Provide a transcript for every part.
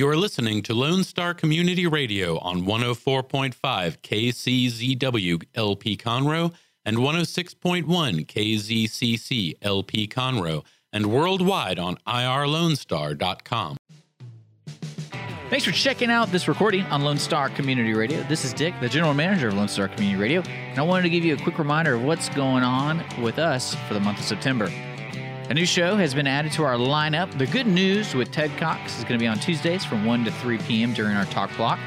You are listening to Lone Star Community Radio on 104.5 KCZW LP Conroe and 106.1 KZCC LP Conroe and worldwide on irlonestar.com. Thanks for checking out this recording on Lone Star Community Radio. This is Dick, the general manager of Lone Star Community Radio, and I wanted to give you a quick reminder of what's going on with us for the month of September. A new show has been added to our lineup. The Good News with Ted Cox is going to be on Tuesdays from 1 to 3 p.m. during our talk block.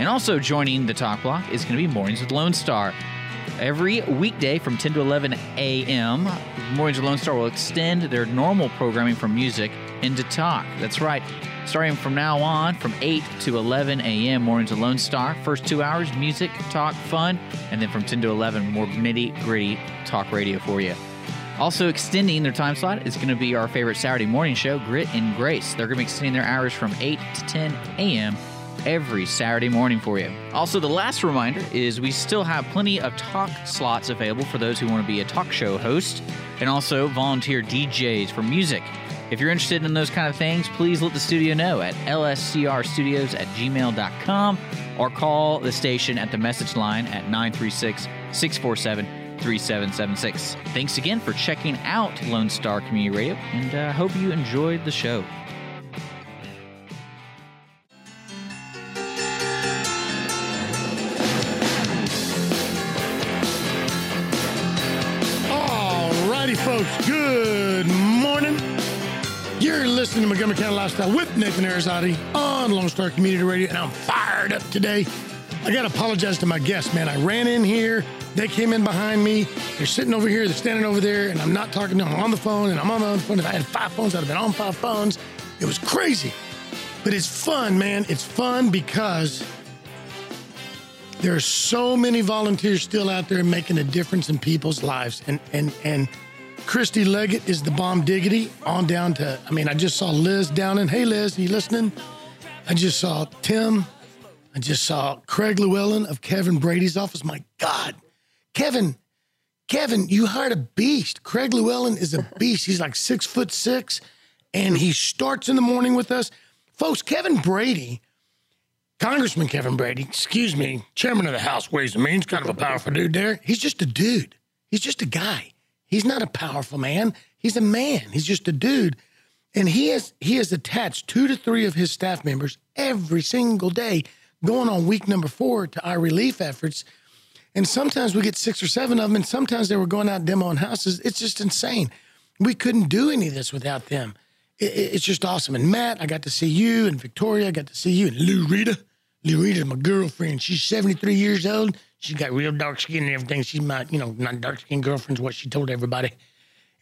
And also joining the talk block is going to be Mornings with Lone Star. Every weekday from 10 to 11 a.m., Mornings with Lone Star will extend their normal programming from music into talk. That's right. Starting from now on, from 8 to 11 a.m., Mornings with Lone Star. First two hours, music, talk, fun. And then from 10 to 11, more nitty gritty talk radio for you. Also, extending their time slot is going to be our favorite Saturday morning show, Grit and Grace. They're going to be extending their hours from 8 to 10 a.m. every Saturday morning for you. Also, the last reminder is we still have plenty of talk slots available for those who want to be a talk show host and also volunteer DJs for music. If you're interested in those kind of things, please let the studio know at lscrstudios at gmail.com or call the station at the message line at 936 647 3776. Thanks again for checking out Lone Star Community Radio, and I uh, hope you enjoyed the show. All righty, folks. Good morning. You're listening to Montgomery County Lifestyle with Nathan Arizati on Lone Star Community Radio, and I'm fired up today. I got to apologize to my guests, man. I ran in here. They came in behind me. They're sitting over here. They're standing over there, and I'm not talking to them. I'm on the phone, and I'm on the phone. If I had five phones, I'd have been on five phones. It was crazy. But it's fun, man. It's fun because there are so many volunteers still out there making a difference in people's lives. And and and Christy Leggett is the bomb diggity on down to I mean, I just saw Liz down in hey Liz, you listening? I just saw Tim. I just saw Craig Llewellyn of Kevin Brady's office. My God. Kevin, Kevin, you hired a beast. Craig Llewellyn is a beast. He's like six foot six, and he starts in the morning with us. Folks, Kevin Brady, Congressman Kevin Brady, excuse me, chairman of the House Ways and Means, kind of a powerful dude there. He's just a dude. He's just a guy. He's not a powerful man. He's a man. He's just a dude. And he has he has attached two to three of his staff members every single day, going on week number four to our relief efforts. And sometimes we get six or seven of them, and sometimes they were going out demoing houses. It's just insane. We couldn't do any of this without them. It, it, it's just awesome. And Matt, I got to see you, and Victoria, I got to see you, and Lou Rita. Lou Rita's my girlfriend. She's 73 years old. She's got real dark skin and everything. She's my, you know, not dark skin girlfriend's what she told everybody.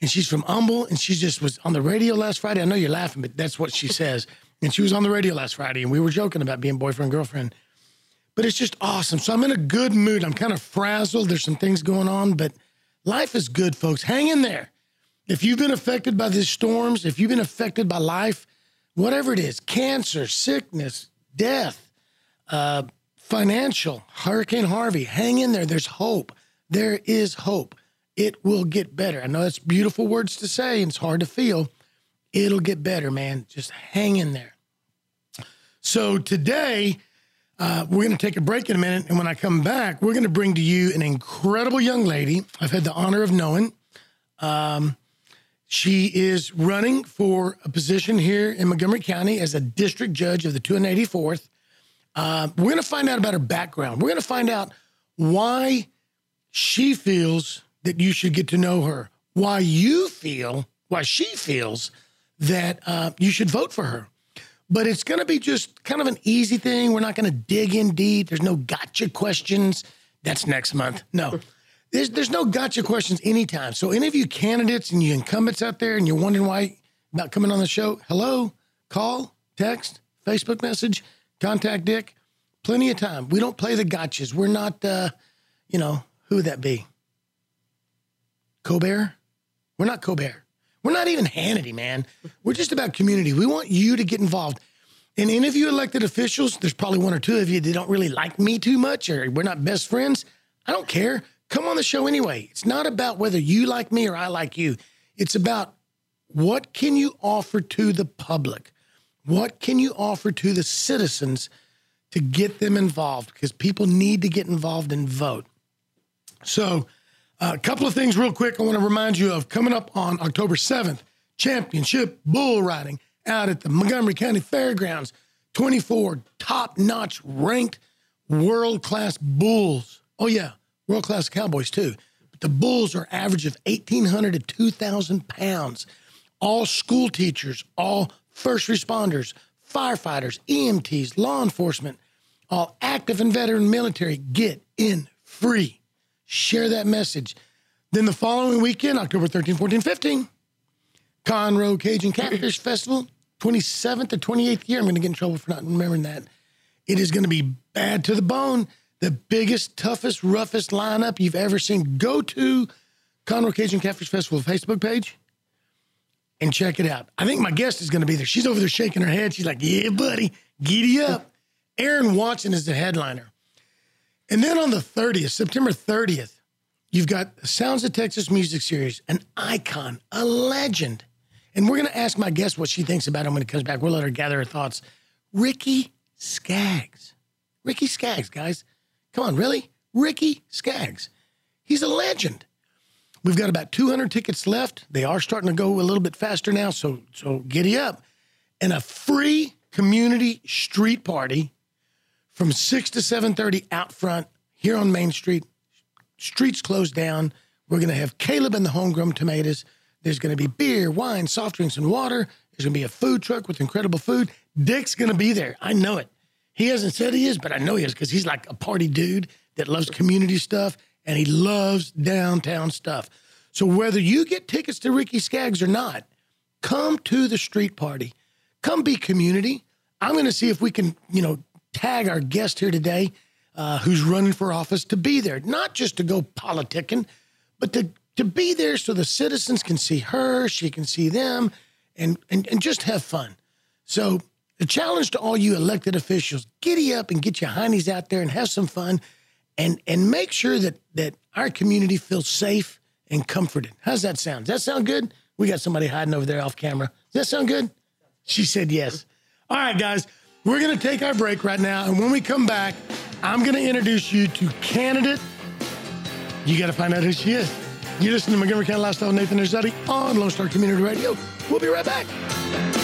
And she's from Humble, and she just was on the radio last Friday. I know you're laughing, but that's what she says. And she was on the radio last Friday, and we were joking about being boyfriend girlfriend but it's just awesome. So I'm in a good mood. I'm kind of frazzled. There's some things going on, but life is good, folks. Hang in there. If you've been affected by these storms, if you've been affected by life, whatever it is cancer, sickness, death, uh, financial, Hurricane Harvey, hang in there. There's hope. There is hope. It will get better. I know that's beautiful words to say and it's hard to feel. It'll get better, man. Just hang in there. So today, uh, we're going to take a break in a minute. And when I come back, we're going to bring to you an incredible young lady I've had the honor of knowing. Um, she is running for a position here in Montgomery County as a district judge of the 284th. Uh, we're going to find out about her background. We're going to find out why she feels that you should get to know her, why you feel, why she feels that uh, you should vote for her but it's going to be just kind of an easy thing. We're not going to dig in deep. There's no gotcha questions. That's next month. No, there's there's no gotcha questions anytime. So any of you candidates and you incumbents out there, and you're wondering why about coming on the show, hello, call, text, Facebook message, contact Dick. Plenty of time. We don't play the gotchas. We're not, uh, you know, who would that be? Colbert? We're not Colbert. We're not even Hannity, man. We're just about community. We want you to get involved. And any of you elected officials, there's probably one or two of you that don't really like me too much or we're not best friends. I don't care. Come on the show anyway. It's not about whether you like me or I like you. It's about what can you offer to the public? What can you offer to the citizens to get them involved? Because people need to get involved and vote. So, a couple of things real quick I want to remind you of coming up on October 7th championship bull riding out at the Montgomery County Fairgrounds. 24 top notch ranked world class bulls. Oh, yeah, world class cowboys too. But the bulls are average of 1,800 to 2,000 pounds. All school teachers, all first responders, firefighters, EMTs, law enforcement, all active and veteran military get in free. Share that message. Then the following weekend, October 13, 14, 15, Conroe Cajun Catfish Festival, 27th to 28th year. I'm going to get in trouble for not remembering that. It is going to be bad to the bone. The biggest, toughest, roughest lineup you've ever seen. Go to Conroe Cajun Catfish Festival Facebook page and check it out. I think my guest is going to be there. She's over there shaking her head. She's like, yeah, buddy, giddy up. Aaron Watson is the headliner. And then on the 30th, September 30th, you've got Sounds of Texas Music Series, an icon, a legend. And we're going to ask my guest what she thinks about him when he comes back. We'll let her gather her thoughts. Ricky Skaggs. Ricky Skaggs, guys. Come on, really? Ricky Skaggs. He's a legend. We've got about 200 tickets left. They are starting to go a little bit faster now, so so giddy up. And a free community street party from 6 to 7:30 out front here on Main Street. Streets closed down. We're going to have Caleb and the homegrown tomatoes. There's going to be beer, wine, soft drinks, and water. There's going to be a food truck with incredible food. Dick's going to be there. I know it. He hasn't said he is, but I know he is because he's like a party dude that loves community stuff and he loves downtown stuff. So whether you get tickets to Ricky Skaggs or not, come to the street party. Come be community. I'm going to see if we can, you know, tag our guest here today, uh, who's running for office, to be there, not just to go politicking, but to to be there so the citizens can see her, she can see them, and and, and just have fun. So the challenge to all you elected officials, giddy up and get your heinies out there and have some fun and and make sure that that our community feels safe and comforted. How's that sound? Does that sound good? We got somebody hiding over there off camera. Does that sound good? She said yes. All right, guys, we're going to take our break right now. And when we come back, I'm going to introduce you to candidate. You got to find out who she is. You listen to Montgomery County Lifestyle Nathan Erzadi on Lone Star Community Radio. We'll be right back.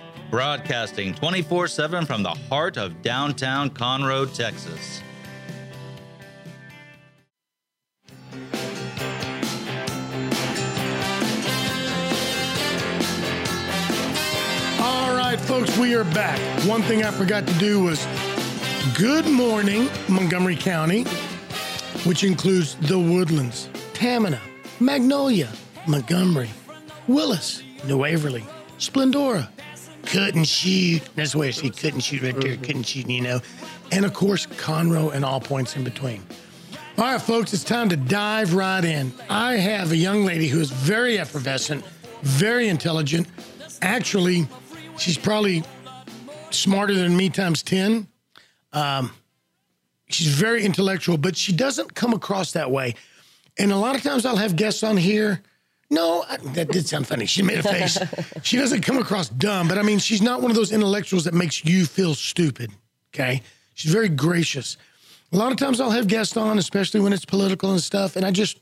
broadcasting 24 7 from the heart of downtown Conroe, Texas. All right, folks, we are back. One thing I forgot to do was good morning, Montgomery County, which includes the Woodlands, Tamina, Magnolia, Montgomery, Willis, New Waverly, Splendora, Cut and Shoot. That's where she Cut and Shoot right there. Cut and Shoot, you know. And of course, Conroe and all points in between. All right, folks, it's time to dive right in. I have a young lady who is very effervescent, very intelligent. Actually, she's probably smarter than me times 10. Um, she's very intellectual, but she doesn't come across that way. And a lot of times I'll have guests on here no, I, that did sound funny. She made a face. she doesn't come across dumb, but I mean, she's not one of those intellectuals that makes you feel stupid. Okay. She's very gracious. A lot of times I'll have guests on, especially when it's political and stuff, and I just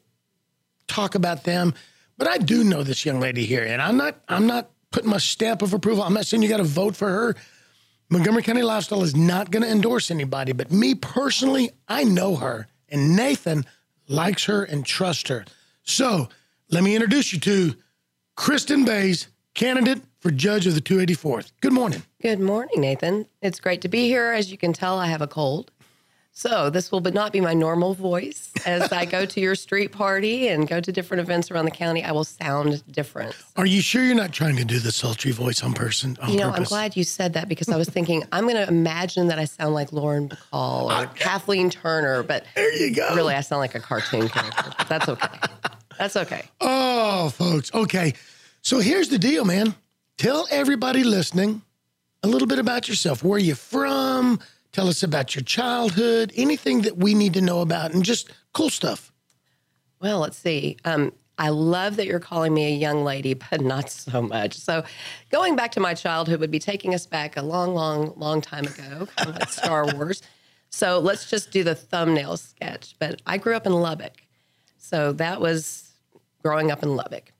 talk about them. But I do know this young lady here, and I'm not I'm not putting my stamp of approval. I'm not saying you got to vote for her. Montgomery County Lifestyle is not going to endorse anybody, but me personally, I know her, and Nathan likes her and trusts her. So let me introduce you to Kristin Bays, candidate for judge of the 284th. Good morning. Good morning, Nathan. It's great to be here. As you can tell, I have a cold. So this will but not be my normal voice. As I go to your street party and go to different events around the county, I will sound different. Are you sure you're not trying to do the sultry voice on person? On You know, I'm glad you said that because I was thinking I'm going to imagine that I sound like Lauren Bacall or Kathleen Turner, but There you go. really I sound like a cartoon character. But that's okay. That's okay. Oh, folks. Okay. So here's the deal, man. Tell everybody listening a little bit about yourself. Where are you from? Tell us about your childhood, anything that we need to know about, and just cool stuff. Well, let's see. Um, I love that you're calling me a young lady, but not so much. So, going back to my childhood would be taking us back a long, long, long time ago, kind of like Star Wars. So, let's just do the thumbnail sketch. But I grew up in Lubbock. So, that was growing up in Lubbock.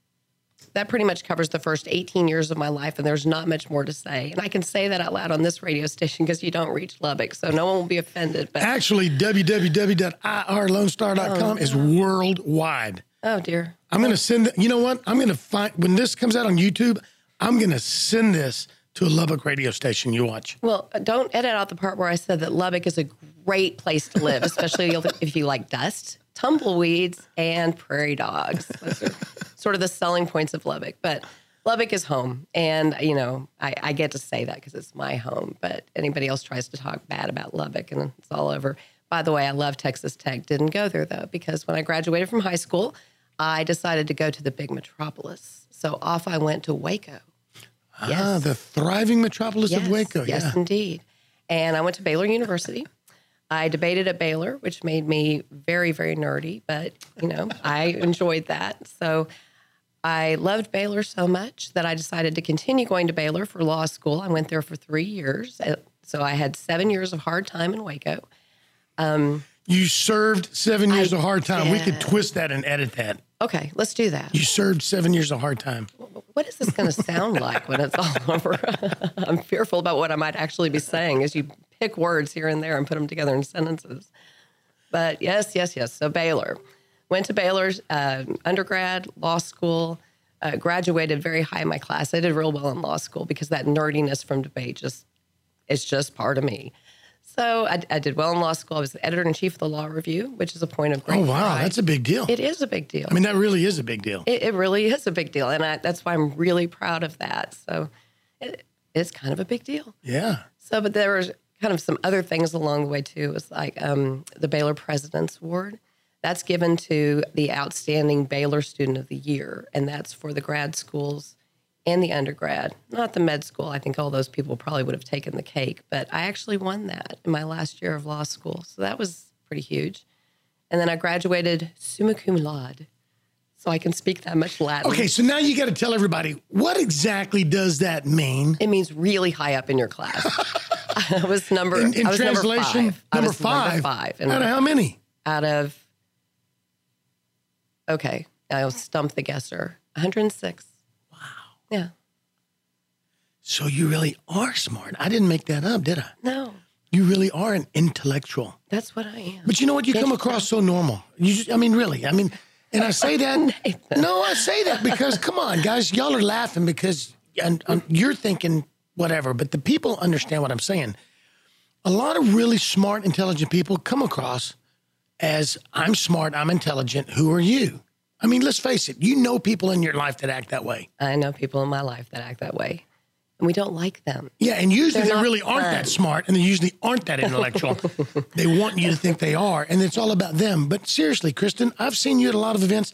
That pretty much covers the first 18 years of my life, and there's not much more to say. And I can say that out loud on this radio station because you don't reach Lubbock, so no one will be offended. But Actually, www.irlonestar.com is oh. worldwide. oh dear, I'm going to send, it- you know what? I'm going to find, when this comes out on YouTube, I'm going to send this to a Lubbock radio station you watch. Well, uh, don't edit out the part where I said that Lubbock is a great place to live, especially if you like dust, tumbleweeds, and prairie dogs. Those are sort of the selling points of Lubbock. But Lubbock is home. And, you know, I, I get to say that because it's my home. But anybody else tries to talk bad about Lubbock and it's all over. By the way, I love Texas Tech. Didn't go there, though, because when I graduated from high school, I decided to go to the big metropolis. So off I went to Waco. Ah, the thriving metropolis of Waco. Yes, yeah. indeed. And I went to Baylor University. I debated at Baylor, which made me very, very nerdy, but you know, I enjoyed that. So I loved Baylor so much that I decided to continue going to Baylor for law school. I went there for three years. Uh, So I had seven years of hard time in Waco. You served seven years I of hard time. We could twist that and edit that. Okay, let's do that. You served seven years of hard time. What is this going to sound like when it's all over? I'm fearful about what I might actually be saying as you pick words here and there and put them together in sentences. But yes, yes, yes. So Baylor went to Baylor's uh, undergrad, law school, uh, graduated very high in my class. I did real well in law school because that nerdiness from debate just it's just part of me. So I, I did well in law school. I was the editor in chief of the Law Review, which is a point of great Oh, wow. pride. That's a big deal. it is a big deal. I mean, that really is a big deal. It, it really is a big deal, and I, that's why I'm really proud of that. So it, it's kind of a big deal. Yeah. So, but there was kind of some other things along the way too. It was like um, the Baylor President's Award. That's given to the outstanding Baylor Student of the Year, and that's for the grad schools and the undergrad, not the med school. I think all those people probably would have taken the cake, but I actually won that in my last year of law school. So that was pretty huge. And then I graduated summa cum laude, so I can speak that much Latin. Okay, so now you got to tell everybody what exactly does that mean? It means really high up in your class. I was number In, in I was translation, number five. Number five. Number five. And Out of how many? out of okay, I'll stump the guesser. 106. Wow. Yeah. So you really are smart. I didn't make that up, did I? No, You really are an intellectual. that's what I am. But you know what? You come across so normal. You just, I mean, really. I mean, and I say that. no, I say that because come on, guys, y'all are laughing because and, and you're thinking whatever, but the people understand what I'm saying. A lot of really smart, intelligent people come across as I'm smart, I'm intelligent. Who are you? I mean, let's face it. You know people in your life that act that way. I know people in my life that act that way, and we don't like them. Yeah, and usually They're they really aren't that smart, and they usually aren't that intellectual. they want you to think they are, and it's all about them. But seriously, Kristin, I've seen you at a lot of events,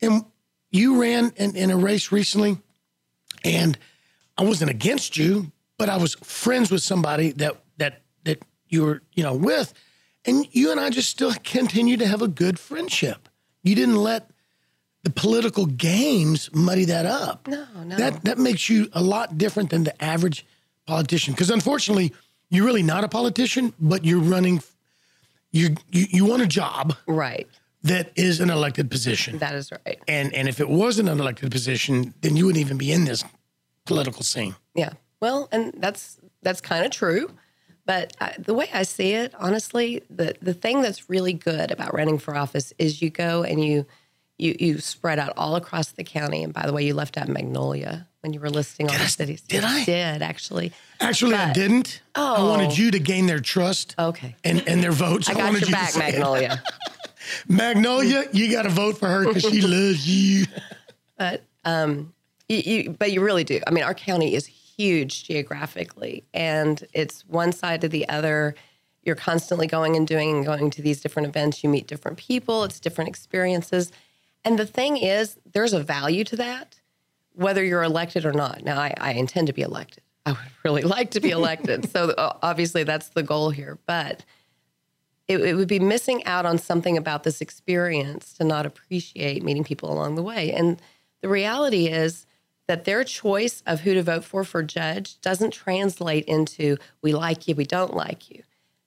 and you ran in, in a race recently, and I wasn't against you, but I was friends with somebody that that that you were you know with, and you and I just still continue to have a good friendship. You didn't let the political games muddy that up. No, no. That that makes you a lot different than the average politician. Because unfortunately, you're really not a politician, but you're running. You you you want a job Right. that is an elected position, That is right. and and if it wasn't an elected position, then you wouldn't even be in this political scene. Yeah. Well, and that's that's kind of true. But I, the way I see it, honestly, the the thing that's really good about running for office is you go and you you you spread out all across the county. And by the way, you left out Magnolia when you were listing all the cities. did I? Did actually. Actually, I didn't. Oh. I wanted you to gain their trust Okay. and, and their votes. I got wanted your you to back. Magnolia. Magnolia, you got to vote for her because she loves you. but um, you, you, but you really do. I mean, our county is huge geographically, and it's one side to the other. You're constantly going and doing and going to these different events. You meet different people. It's different experiences, and the thing is, there's a value to that, whether you're elected or not. Now, I, I intend to be elected. I would really like to be elected. so uh, obviously, that's the goal here, but it, it would be missing out on something about this experience to not appreciate meeting people along the way. And the reality is that their choice of who to vote for for judge doesn't translate into we like you, we don't like you.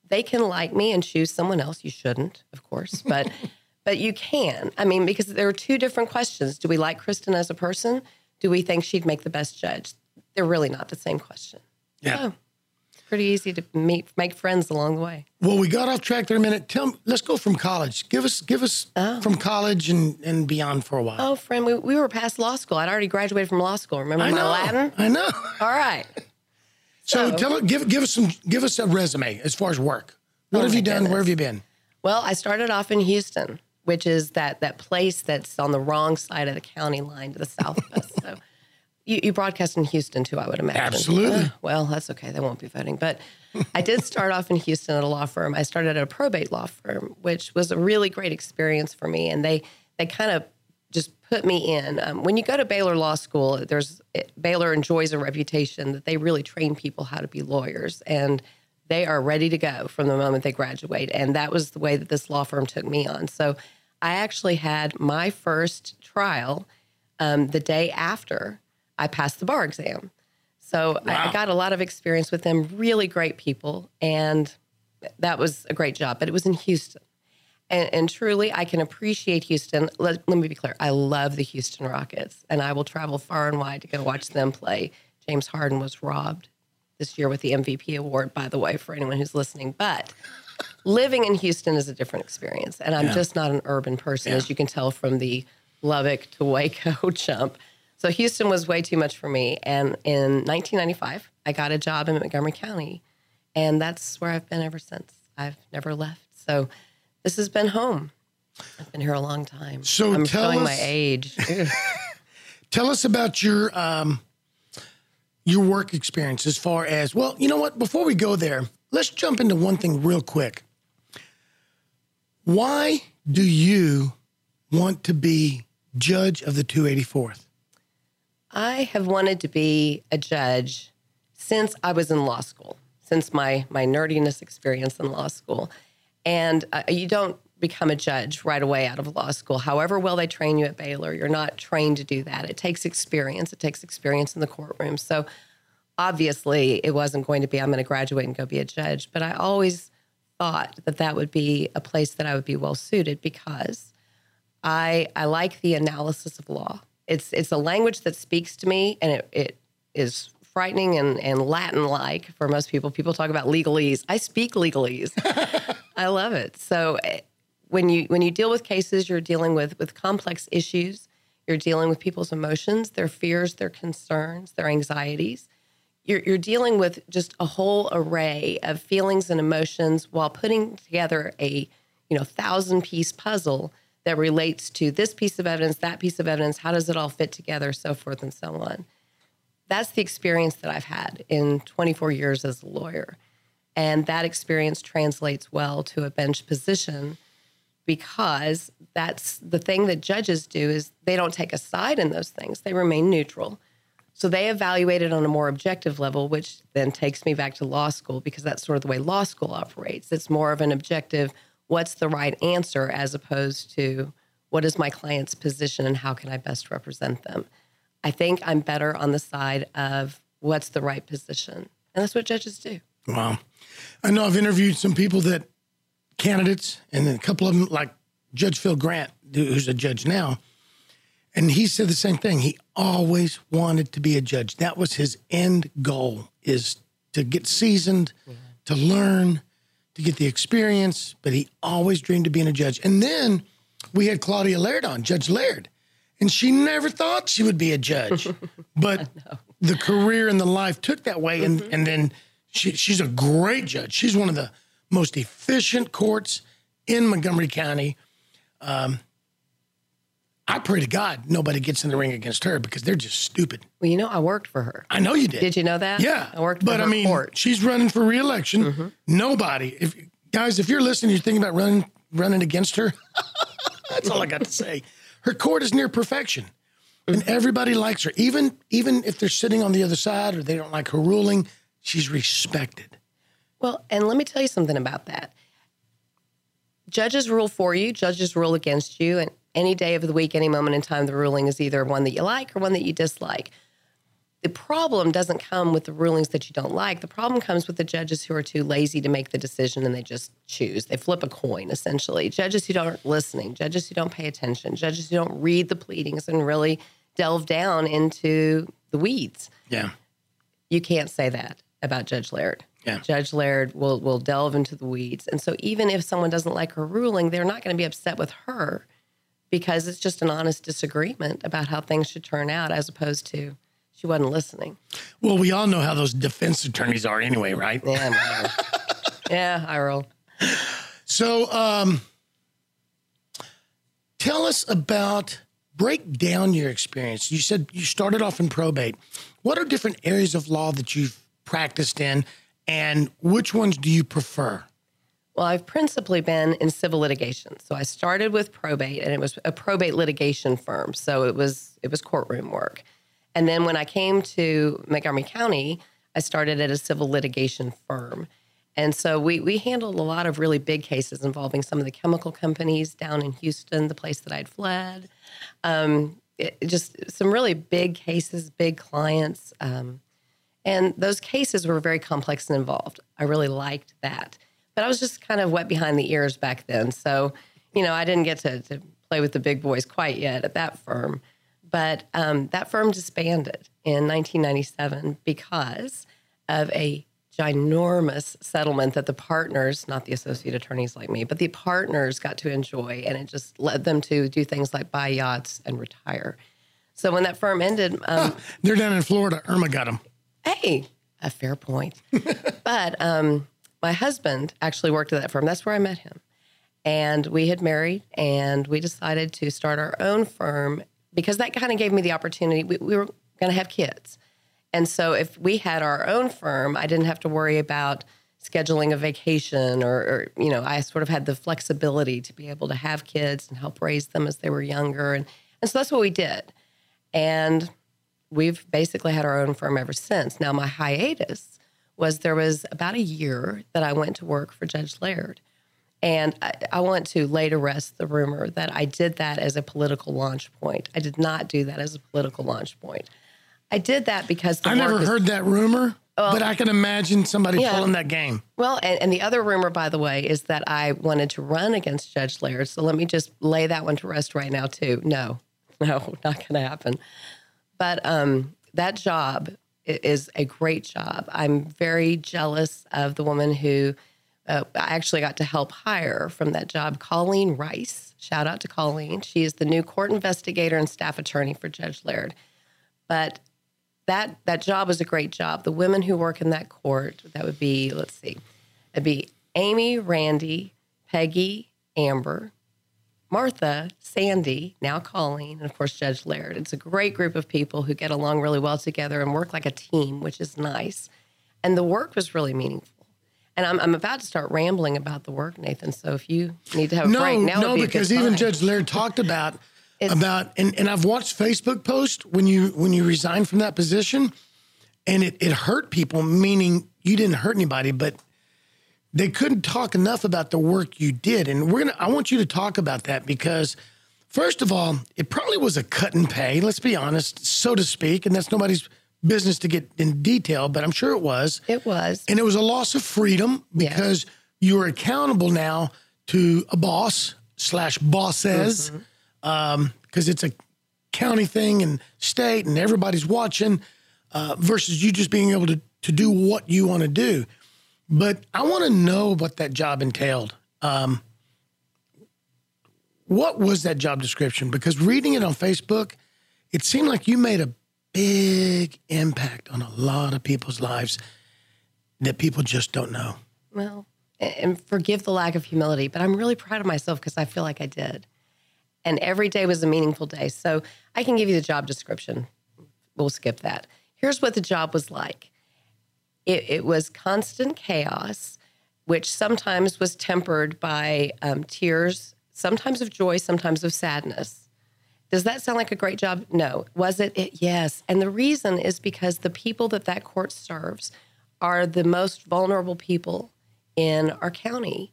They can like me and choose someone else. You shouldn't, of course, but but you can. I mean, because there are two different questions. Do we like Kristin as a person? Do we think she'd make the best judge? They're really not the same question. Yeah. So it's pretty easy to meet make friends along the way. Well, we got off track there a minute. Tell let's go from college. Give us, give us oh. from college and, and beyond for a while. Oh, friend, we, we were past law school. I'd already graduated from law school. Remember I my know. Latin? I know. All right. So, So- tell give give us some give us a resume as far as work. Oh what Oh, have you done? goodness. Where have you been? Well, I started off in Houston, which is that that place that's on the wrong side of the county line to the south of us. So you, you broadcast in Houston too, I would imagine. Absolutely. Uh, well, that's okay. They won't be voting. But I did start off in Houston at a law firm. I started at a probate law firm, which was a really great experience for me. And they they kind of just put me in. Um, when you go to Baylor Law School, there's it, Baylor enjoys a reputation that they really train people how to be lawyers, and they are ready to go from the moment they graduate. And that was the way that this law firm took me on. So I actually had my first trial um, the day after I passed the bar exam. So I, I got a lot of experience with them, really great people, and that was a great job. But it was in Houston. And, and truly, I can appreciate Houston. Let, let me be clear. I love the Houston Rockets, and I will travel far and wide to go watch them play. James Harden was robbed this year with the MVP award, by the way, for anyone who's listening. But living in Houston is a different experience. And I'm just not an urban person, as you can tell from the Lubbock to Waco jump. So Houston was way too much for me. And in 1995, I got a job in Montgomery County. And that's where I've been ever since. I've never left. So this has been home. I've been here a long time. So I'm tell showing my age. Tell us about your um, your work experience as far as well. You know what? Before we go there, let's jump into one thing real quick. Why do you want to be judge of the 284th? I have wanted to be a judge since I was in law school, since my my nerdiness experience in law school. And uh, you don't become a judge right away out of law school. However well they train you at Baylor, you're not trained to do that. It takes experience. It takes experience in the courtroom. So obviously, it wasn't going to be I'm going to graduate and go be a judge. But I always thought that that would be a place that I would be well suited because I I like the analysis of law. It's it's a language that speaks to me, and it, it is frightening and, and Latin like for most people. People talk about legalese. I speak legalese. I love it. So eh, when you when you deal with cases, you're dealing with with complex issues. You're dealing with people's emotions, their fears, their concerns, their anxieties. You're, you're dealing with just a whole array of feelings and emotions while putting together a you know thousand piece puzzle that relates to this piece of evidence, that piece of evidence. How does it all fit together, so forth and so on. That's the experience that I've had in 24 years as a lawyer. And that experience translates well to a bench position because that's the thing that judges do is they don't take a side in those things. They remain neutral. So they evaluate it on a more objective level, which then takes me back to law school because that's sort of the way law school operates. It's more of an objective, what's the right answer, as opposed to what is my client's position and how can I best represent them. I think I'm better on the side of what's the right position. And that's what judges do. Wow. I know I've interviewed some people that candidates, and then a couple of them, like Judge Phil Grant, who's a judge now, and he said the same thing. He always wanted to be a judge. That was his end goal: is to get seasoned, to learn, to get the experience. But he always dreamed of being a judge. And then we had Claudia Laird on, Judge Laird, and she never thought she would be a judge, but the career and the life took that way, and and then she, she's a great judge. She's one of the most efficient courts in Montgomery County. Um, I pray to God nobody gets in the ring against her because they're just stupid. Well, you know, I worked for her. I know you did. Did you know that? Yeah, I worked for but her I mean, court. Mm-hmm. she's running for reelection. Nobody, if guys, if you're listening, you're thinking about running running against her. That's all I got to say. Her court is near perfection, and Mm-hmm. everybody likes her. Even even if they're sitting on the other side or they don't like her ruling, she's respected. Well, and let me tell you something about that. Judges rule for you, judges rule against you, and any day of the week, any moment in time, the ruling is either one that you like or one that you dislike. The problem doesn't come with the rulings that you don't like. The problem comes with the judges who are too lazy to make the decision and they just choose. They flip a coin, essentially. Judges who aren't listening, judges who don't pay attention, judges who don't read the pleadings and really delve down into the weeds Yeah, you can't say that about Judge Laird. Yeah. Judge Laird will will delve into the weeds. And so even if someone doesn't like her ruling, they're not going to be upset with her because it's just an honest disagreement about how things should turn out as opposed to she wasn't listening. well, we all know how those defense attorneys are anyway, right? Yeah, yeah, I roll. So, um, tell us about break down your experience. You said you started off in probate. What are different areas of law that you've practiced in, and which ones do you prefer? Well, I've principally been in civil litigation. So I started with probate and it was a probate litigation firm. So it was it was courtroom work. And then when I came to Montgomery County, I started at a civil litigation firm. And so we we handled a lot of really big cases involving some of the chemical companies down in Houston, the place that I'd fled. Um, it, just some really big cases, big clients. Um, and those cases were very complex and involved. I really liked that. But I was just kind of wet behind the ears back then. So, you know, I didn't get to, to play with the big boys quite yet at that firm. But um, that firm disbanded in 1997 because of a ginormous settlement that the partners, not the associate attorneys like me, but the partners got to enjoy. And it just led them to do things like buy yachts and retire. So when that firm ended, um, They're down in Florida. Irma got them. Hey, a fair point. but um, my husband actually worked at that firm. That's where I met him. And we had married and we decided to start our own firm because that kind of gave me the opportunity. We, we were going to have kids. And so if we had our own firm, I didn't have to worry about scheduling a vacation or, or, you know, I sort of had the flexibility to be able to have kids and help raise them as they were younger. And, and so that's what we did. And we've basically had our own firm ever since. Now, my hiatus was there was about a year that I went to work for Judge Laird. And I, I want to lay to rest the rumor that I did that as a political launch point. I did not do that as a political launch point. I did that because the I never is- heard that rumor, but I can imagine somebody Yeah. pulling that game. Well, and, and the other rumor, by the way, is that I wanted to run against Judge Laird. So let me just lay that one to rest right now, too. No, no, not going to happen. But um, that job is a great job. I'm very jealous of the woman who uh, I actually got to help hire from that job, Colleen Rice. Shout out to Colleen. She is the new court investigator and staff attorney for Judge Laird. But that that job is a great job. The women who work in that court, that would be, let's see, it'd be Amy, Randy, Peggy, Amber, Martha, Sandy, now Colleen, and of course Judge Laird. It's a great group of people who get along really well together and work like a team, which is nice. And the work was really meaningful. And I'm, I'm about to start rambling about the work, Nathan. So if you need to have a No, break, now no, be because even time. Judge Laird talked about about and, and I've watched Facebook posts when you when you resigned from that position, and it, it hurt people, meaning you didn't hurt anybody, but they couldn't talk enough about the work you did. And we're gonna I want you to talk about that because first of all, it probably was a cut and pay, let's be honest, so to speak, and that's nobody's business to get in detail, but I'm sure it was. It was. And it was a loss of freedom Yes. because you are accountable now to a boss slash bosses because it's a county thing and state and everybody's watching uh, versus you just being able to, to do what you want to do. But I want to know what that job entailed. Um, What was that job description? Because reading it on Facebook, it seemed like you made a big impact on a lot of people's lives that people just don't know. Well, and forgive the lack of humility, but I'm really proud of myself because I feel like I did. And every day was a meaningful day. So I can give you the job description. We'll skip that. Here's what the job was like it, it was constant chaos, which sometimes was tempered by um, tears, sometimes of joy, sometimes of sadness. Does that sound like a great job? No. Was it? it? Yes. And the reason is because the people that that court serves are the most vulnerable people in our county.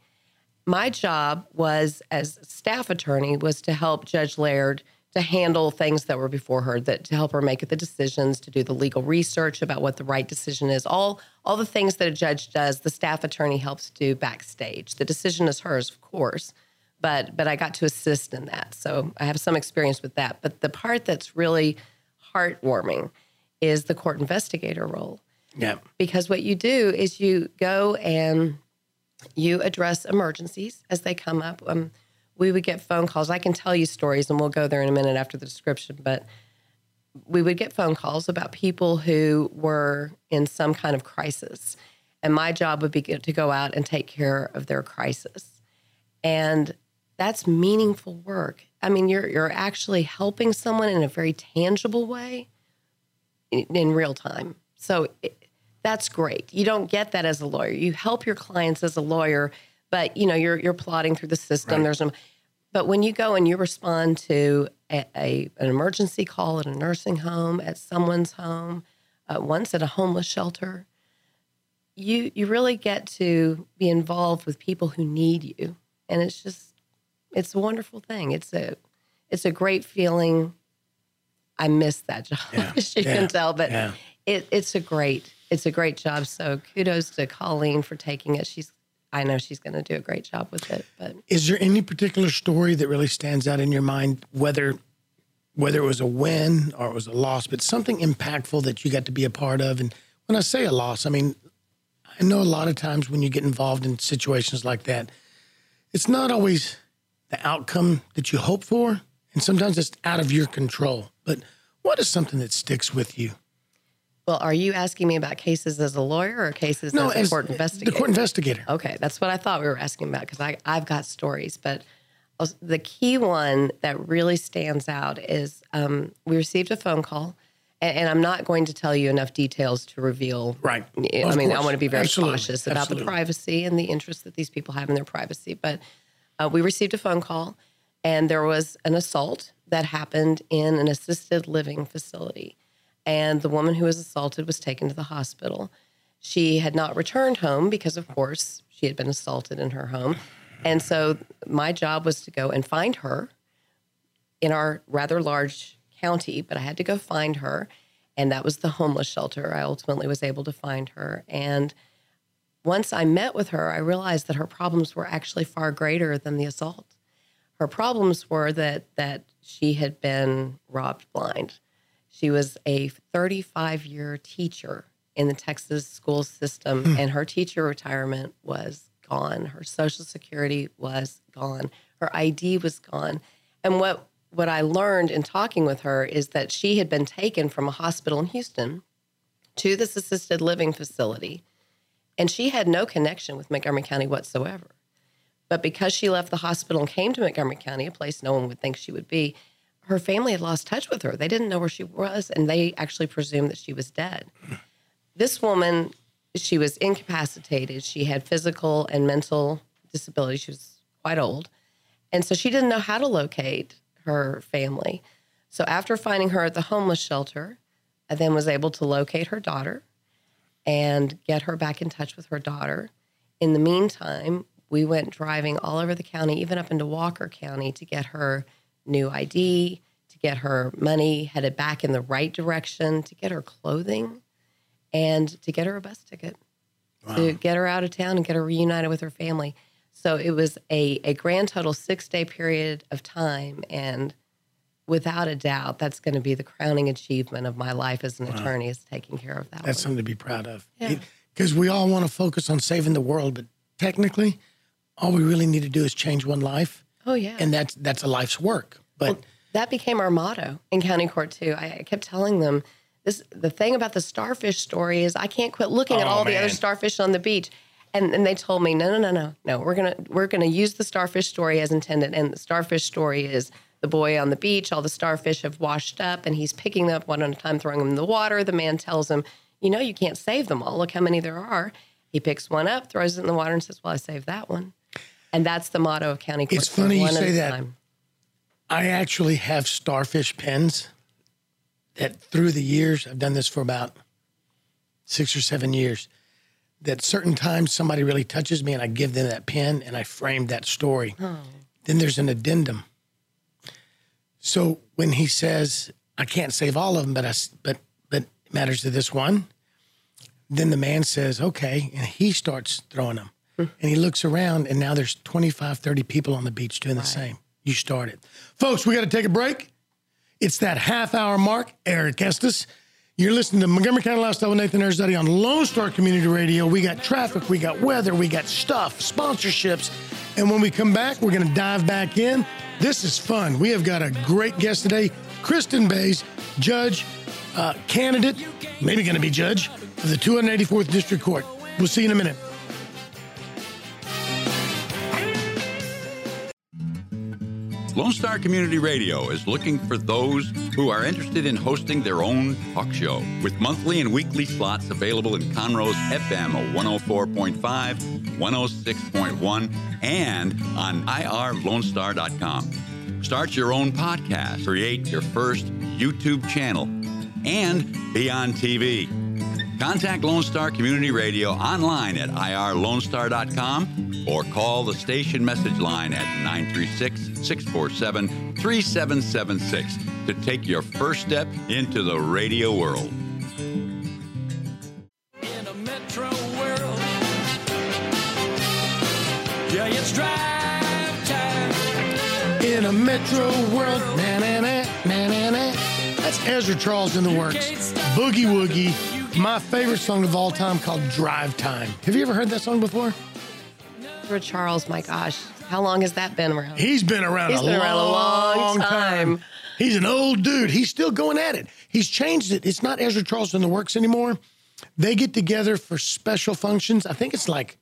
My job was as staff attorney was to help Judge Laird to handle things that were before her, that to help her make the decisions, to do the legal research about what the right decision is. All all the things that a judge does, the staff attorney helps do backstage. The decision is hers, of course, but but I got to assist in that. So I have some experience with that. But the part that's really heartwarming is the court investigator role Yeah. because what you do is you go and you address emergencies as they come up. Um, we would get phone calls. I can tell you stories, and we'll go there in a minute after the description. But we would get phone calls about people who were in some kind of crisis, and my job would be to go out and take care of their crisis, and that's meaningful work. I mean, you're you're actually helping someone in a very tangible way in, in real time. So it, that's great. You don't get that as a lawyer. You help your clients as a lawyer, but you know you're you're plodding through the system. Right. There's no, but when you go and you respond to a, a an emergency call at a nursing home, at someone's home, uh, once at a homeless shelter, you you really get to be involved with people who need you, and it's just it's a wonderful thing. It's a it's a great feeling. I miss that job, Yeah. as you Yeah. can tell, but Yeah. it, it's a great it's a great job. So kudos to Colleen for taking it. She's I know she's going to do a great job with it. But Is there any particular story that really stands out in your mind, whether whether it was a win or it was a loss, but something impactful that you got to be a part of? And when I say a loss, I mean I know a lot of times when you get involved in situations like that, it's not always the outcome that you hope for, and sometimes it's out of your control. But what is something that sticks with you? Well, are you asking me about cases as a lawyer or cases as a court investigator? The court investigator. Okay, that's what I thought we were asking about because I I've got stories, but the key one that really stands out is um, we received a phone call, and, and I'm not going to tell you enough details to reveal. Right. I Of mean, I want to be very Absolutely. cautious about Absolutely. the privacy and the interest that these people have in their privacy. But uh, we received a phone call, and there was an assault that happened in an assisted living facility. And the woman who was assaulted was taken to the hospital. She had not returned home because, of course, she had been assaulted in her home. And so my job was to go and find her in our rather large county, but I had to go find her. And that was the homeless shelter. I ultimately was able to find her. And once I met with her, I realized that her problems were actually far greater than the assault. Her problems were that that she had been robbed blind. She was a 35 year teacher in the Texas school system, hmm. and her teacher retirement was gone. Her Social Security was gone. Her ID was gone. And what what I learned in talking with her is that she had been taken from a hospital in Houston to this assisted living facility, and she had no connection with Montgomery County whatsoever. But because she left the hospital and came to Montgomery County, a place no one would think she would be, her family had lost touch with her. They didn't know where she was, and they actually presumed that she was dead. This woman, she was incapacitated. She had physical and mental disabilities. She was quite old. And so she didn't know how to locate her family. So after finding her at the homeless shelter, I then was able to locate her daughter and get her back in touch with her daughter. In the meantime, we went driving all over the county, even up into Walker County, to get her new ID, to get her money headed back in the right direction, to get her clothing, and to get her a bus ticket to get her out of town and get her reunited with her family. So it was a, a grand total six day period of time. And without a doubt, that's going to be the crowning achievement of my life as an attorney is taking care of that. That's one. something to be proud of. Yeah. Because we all want to focus on saving the world, but technically, all we really need to do is change one life. Oh, yeah. and that's that's a life's work. But that became our motto in county court too. I, I kept telling them this. The thing about the starfish story is I can't quit looking at Oh, all the other starfish on the beach. And, and they told me no no no no no we're gonna we're gonna use the starfish story as intended and the starfish story is the boy on the beach all the starfish have washed up and he's picking them up one at a time throwing them in the water the man tells him you know you can't save them all look how many there are he picks one up throws it in the water and says well I saved that one and that's the motto of county court It's funny you say that. time. I actually have starfish pens that through the years, I've done this for about six or seven years, that certain times somebody really touches me and I give them that pen and I frame that story. Oh. Then there's an addendum. So when he says, I can't save all of them, but, I, but, but it matters to this one, then the man says, okay. And he starts throwing them. And he looks around, and now there's 25, 30 people on the beach doing the same. You started. Folks, we got to take a break. It's that half hour mark. Eric Estes. You're listening to Montgomery County Lifestyle with Nathan Arizadi on Lone Star Community Radio. We got traffic, we got weather, we got stuff, sponsorships. And when we come back, we're going to dive back in. This is fun. We have got a great guest today, Kristin Bays, judge, uh, candidate, maybe going to be judge of the 284th District Court. We'll see you in a minute. Lone Star Community Radio is looking for those who are interested in hosting their own talk show with monthly and weekly slots available in Conroe's FM 104.5, 106.1, and on irlonestar.com. Start your own podcast, create your first YouTube channel, and be on TV. Contact Lone Star Community Radio online at irlonestar.com or call the station message line at 936 647 3776 to take your first step into the radio world. in a metro world. Yeah, it's drive time. In a metro world, na na na na na na. That's Ezra Charles in the works. Boogie Woogie, my favorite song of all time called Drive Time. Have you ever heard that song before? For Charles, my gosh, how long has that been around? He's been around, He's a, been long around a long time. He's an old dude. He's still going at it. He's changed it. It's not Ezra Charles in the works anymore. They get together for special functions. I think it's like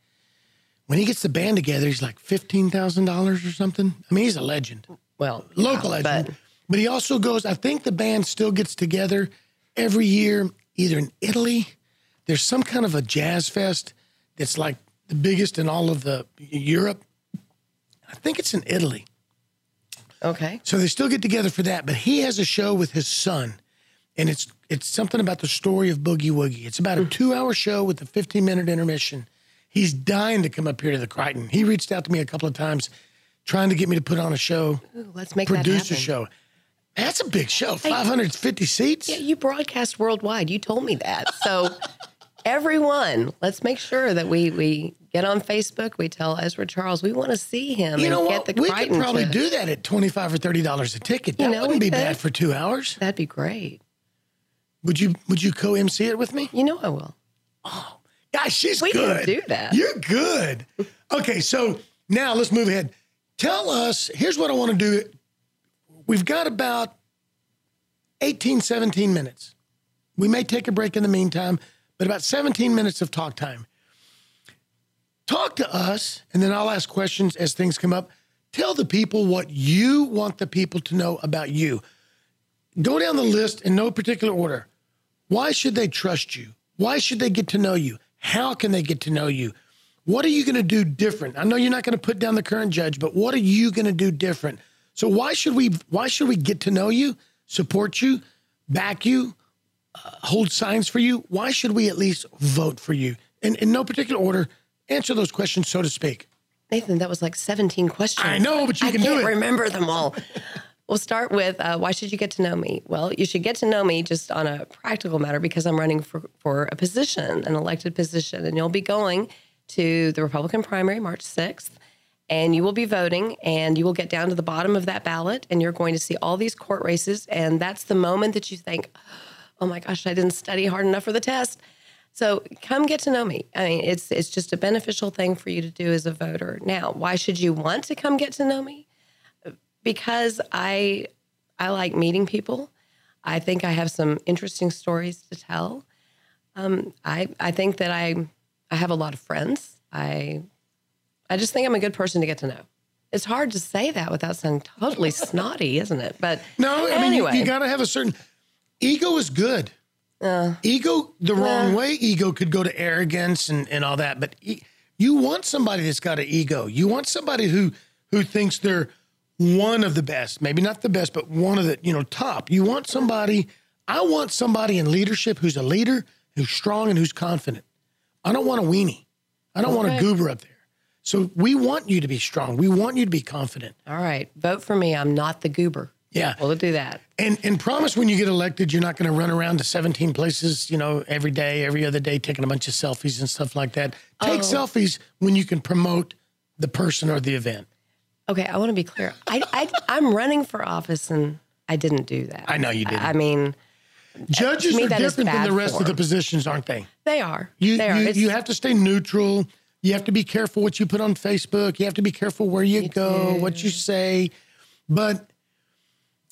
when he gets the band together, he's like fifteen thousand dollars or something. I mean, he's a legend. Well, local yeah, legend. but But, he also goes, I think the band still gets together every year, either in Italy. There's some kind of a jazz fest that's like the biggest in all of the Europe. I think it's in Italy. okay. So they still get together for that. But he has a show with his son, and it's it's something about the story of Boogie Woogie. It's about a hmm. two hour show with a 15 minute intermission. He's dying to come up here to the Crighton. He reached out to me a couple of times trying to get me to put on a show, Ooh, let's make produce that a show. That's a big show, 550 seats. Yeah, you broadcast worldwide. You told me that. So everyone, let's make sure that we we get on Facebook. We tell Ezra Charles we want to see him You and know get what? the We could probably do that at 25 or 30 dollars a ticket. That You know, wouldn't be bad for two hours. That'd be great. Would you Would you co MC it with me? You know I will. Oh, gosh, she's We can good. do that. You're good. Okay, so now let's move ahead. Tell us, here's what I want to do. We've got about 18, 17 minutes. We may take a break in the meantime, but about 17 minutes of talk time. Talk to us, and then I'll ask questions as things come up. Tell the people what you want the people to know about you. Go down the list in no particular order. Why should they trust you? Why should they get to know you? How can they get to know you? What are you going to do different? I know you're not going to put down the current judge, but what are you going to do different? So why should we why should we get to know you, support you, back you, uh, hold signs for you? Why should we at least vote for you? In, in no particular order, answer those questions, so to speak. Nathan, that was like 17 questions. I know, but you I can do can't it. remember them all. we'll start with uh, why should you get to know me? Well, you should get to know me just on a practical matter because I'm running for, for a position, an elected position, and you'll be going to the Republican primary March 6th. And you will be voting, and you will get down to the bottom of that ballot, and you're going to see all these court races. And that's the moment that you think, oh my gosh, I didn't study hard enough for the test. So come get to know me. I mean, it's it's just a beneficial thing for you to do as a voter. Now, why should you want to come get to know me? because I I like meeting people. I think I have some interesting stories to tell. Um, I I think that I I have a lot of friends. I I just think I'm a good person to get to know. It's hard to say that without sounding totally snotty, isn't it? But No, I mean, you- anyway, you, got to have a certain ego is good. Uh, ego, the wrong way, ego could go to arrogance and, and all that. But e- you want somebody that's got an ego. You want somebody who who thinks they're one of the best, maybe not the best, but one of the you know top. You want somebody. I want somebody in leadership who's a leader, who's strong, and who's confident. I don't want a weenie. I don't want a goober up there. So we want you to be strong. We want you to be confident. all right, vote for me. I'm not the goober. Yeah. We'll do that. And and promise when you get elected, you're not going to run around to 17 places, you know, every day, every other day, taking a bunch of selfies and stuff like that. Take oh. selfies when you can promote the person or the event. Okay, I want to be clear. I, I I'm running for office, and I didn't do that. I know you didn't. I mean, Judges me, are different than the rest of the positions, aren't they? they are. You they are. you, you have to stay neutral. You have to be careful what you put on Facebook. You have to be careful where you, go, what you say. But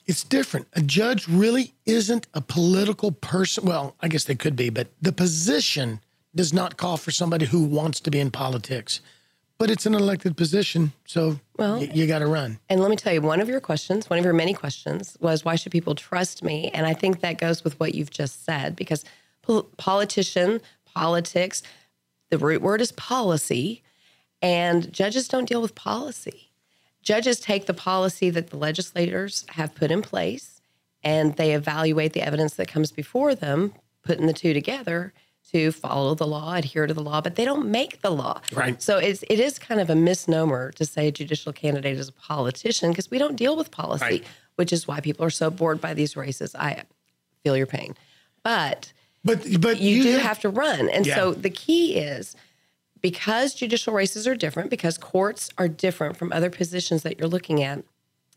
it's different. A judge really isn't a political person. Well, I guess they could be, but the position does not call for somebody who wants to be in politics. But it's an elected position, so Well- y- you got to run. And let me tell you, one of your questions, one of your many questions, was why should people trust me? And I think that goes with what you've just said because pol- politician, politics, the root word is policy, and judges don't deal with policy. Judges take the policy that the legislators have put in place and they evaluate the evidence that comes before them, putting the two together to follow the law, adhere to the law, but they don't make the law. Right. So it's it is kind of a misnomer to say a judicial candidate is a politician because we don't deal with policy, Right. which is why people are so bored by these races. I feel your pain. But But but you, do have to run. And so the key is because judicial races are different, because courts are different from other positions that you're looking at,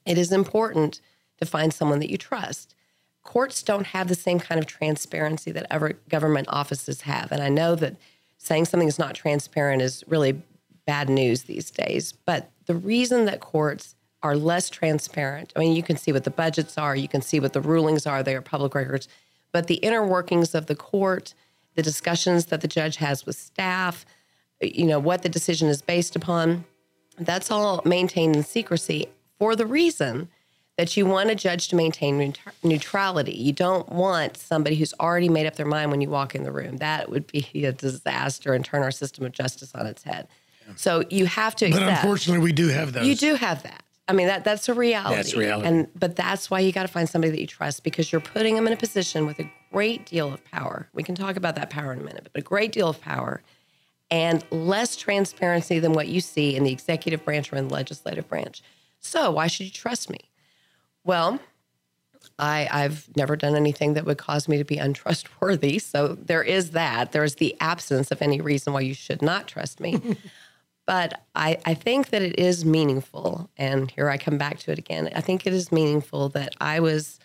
it is important to find someone that you trust. Courts don't have the same kind of transparency that other government offices have. And I know that saying something is not transparent is really bad news these days. But the reason that courts are less transparent, I mean, you can see what the budgets are, you can see what the rulings are, they are public records, but the inner workings of the court, the discussions that the judge has with staff, you know, what the decision is based upon, that's all maintained in secrecy for the reason that you want a judge to maintain neut- neutrality. You don't want somebody who's already made up their mind when you walk in the room. That would be a disaster and turn our system of justice on its head. So you have to But unfortunately, we do have those. You do have that. I mean that that's a reality. That's reality. And but that's why you got to find somebody that you trust because you're putting them in a position with a great deal of power. We can talk about that power in a minute, but a great deal of power and less transparency than what you see in the executive branch or in the legislative branch. So why should you trust me? Well, I, I've never done anything that would cause me to be untrustworthy. So there is that. There is the absence of any reason why you should not trust me. but I, I think that it is meaningful. And here I come back to it again. I think it is meaningful that I was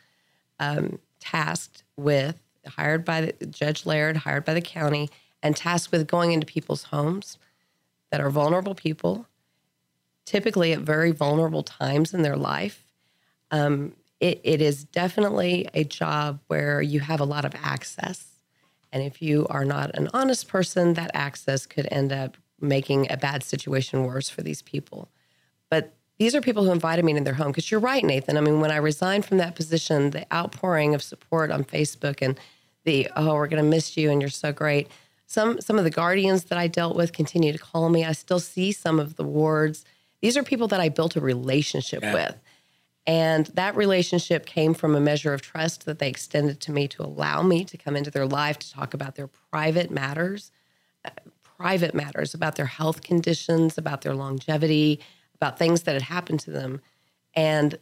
um, tasked with, hired by the, Judge Laird, hired by the county, and tasked with going into people's homes that are vulnerable people, typically at very vulnerable times in their life it, it is definitely a job where you have a lot of access. And if you are not an honest person, that access could end up making a bad situation worse for these people. But these are people who invited me into their home. Because you're right, Nathan. I mean, when I resigned from that position, the outpouring of support on Facebook and the oh, we're going to miss you and you're so great. Some some of the guardians that I dealt with continue to call me. I still see some of the wards. These are people that I built a relationship with. And that relationship came from a measure of trust that they extended to me to allow me to come into their life to talk about their private matters, private matters about their health conditions, about their longevity, about things that had happened to them. And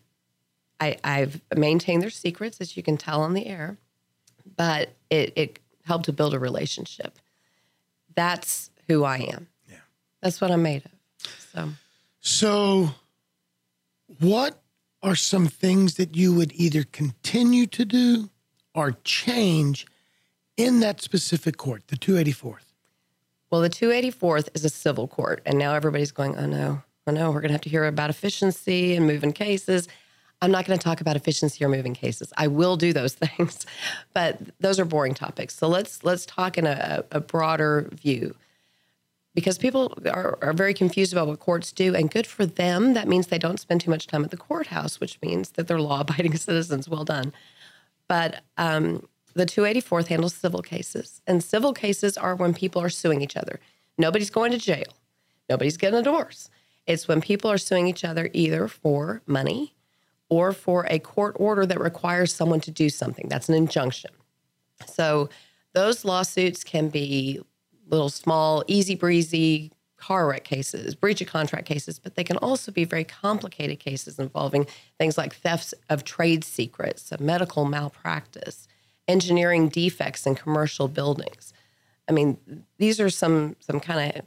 I, I've maintained their secrets, as you can tell on the air, but it, it helped to build a relationship. That's who I am. Yeah. That's what I'm made of. So. So, what are some things that you would either continue to do or change in that specific court, the 284th? Well, the 284th is a civil court, and now everybody's going, oh no, oh no, we're going to have to hear about efficiency and moving cases. I'm not going to talk about efficiency or moving cases. I will do those things, but those are boring topics. So let's let's talk in a, a broader view because people are, are very confused about what courts do, and good for them. That means they don't spend too much time at the courthouse, which means that they're law abiding citizens. Well done. But um, the 284th handles civil cases, and civil cases are when people are suing each other. Nobody's going to jail, nobody's getting a divorce. It's when people are suing each other either for money or for a court order that requires someone to do something. That's an injunction. So those lawsuits can be little small, easy breezy car wreck cases, breach of contract cases, but they can also be very complicated cases involving things like thefts of trade secrets, medical malpractice, engineering defects in commercial buildings. I mean, these are some some kind of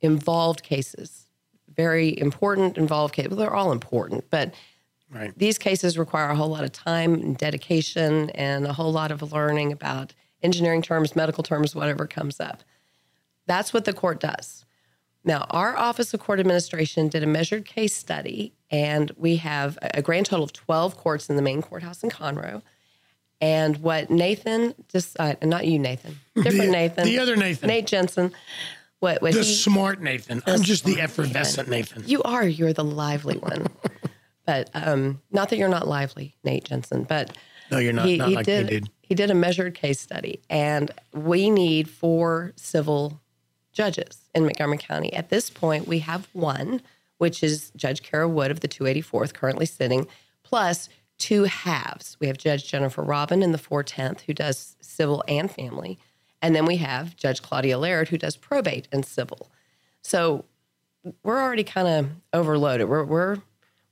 involved cases, very important involved cases. Well, they're all important, but Right. these cases require a whole lot of time and dedication and a whole lot of learning about engineering terms, medical terms, whatever comes up. That's what the court does. Now, our Office of Court Administration did a measured case study, and we have a a grand total of 12 courts in the main courthouse in Conroe. And what Nathan decided, not you, Nathan, different The- Nathan, the other Nathan. Nate Jensen, what, what The he, smart Nathan. I'm just the effervescent Nathan. you are. You're the lively one. but um, not that you're not lively, Nate Jensen. But No, you're not. not like did. dude. He did a measured case study, and we need four civil judges in Montgomery County. At this point, we have one, which is Judge Cara Wood of the 284th, currently sitting, plus two halves. We have Judge Jennifer Robin in the 410th, who does civil and family, and then we have Judge Claudia Laird, who does probate and civil. So we're already kind of overloaded. We're, we're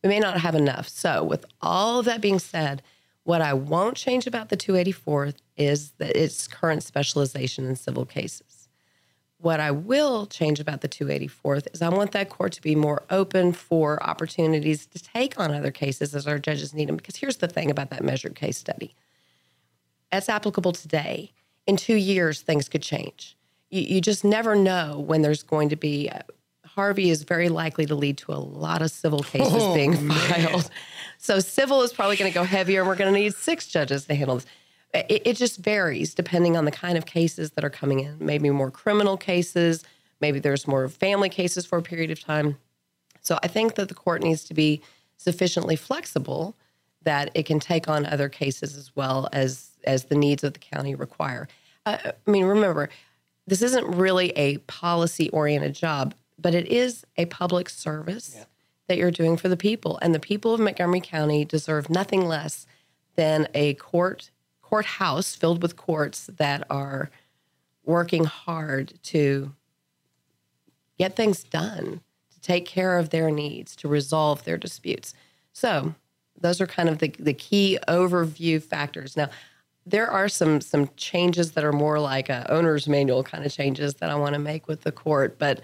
we may not have enough. So, with all of that being said, what I won't change about the 284th is that its current specialization in civil cases. What I will change about the 284th is I want that court to be more open for opportunities to take on other cases as our judges need them. Because here's the thing about that measured case study that's applicable today. In two years, things could change. You, you just never know when there's going to be. uh, Harvey is very likely to lead to a lot of civil cases Oh, being man. filed. So civil is probably going to go heavier, and we're going to need six judges to handle this. It, it just varies depending on the kind of cases that are coming in. Maybe more criminal cases. Maybe there's more family cases for a period of time. So I think that the court needs to be sufficiently flexible that it can take on other cases as well as as the needs of the county require. Uh, I mean, remember, this isn't really a policy oriented job, but it is a public service that you're doing for the people, and the people of Montgomery County deserve nothing less than a court courthouse filled with courts that are working hard to get things done, to take care of their needs, to resolve their disputes. So those are kind of the, the key overview factors. Now, there are some some changes that are more like a owner's manual kind of changes that I want to make with the court, but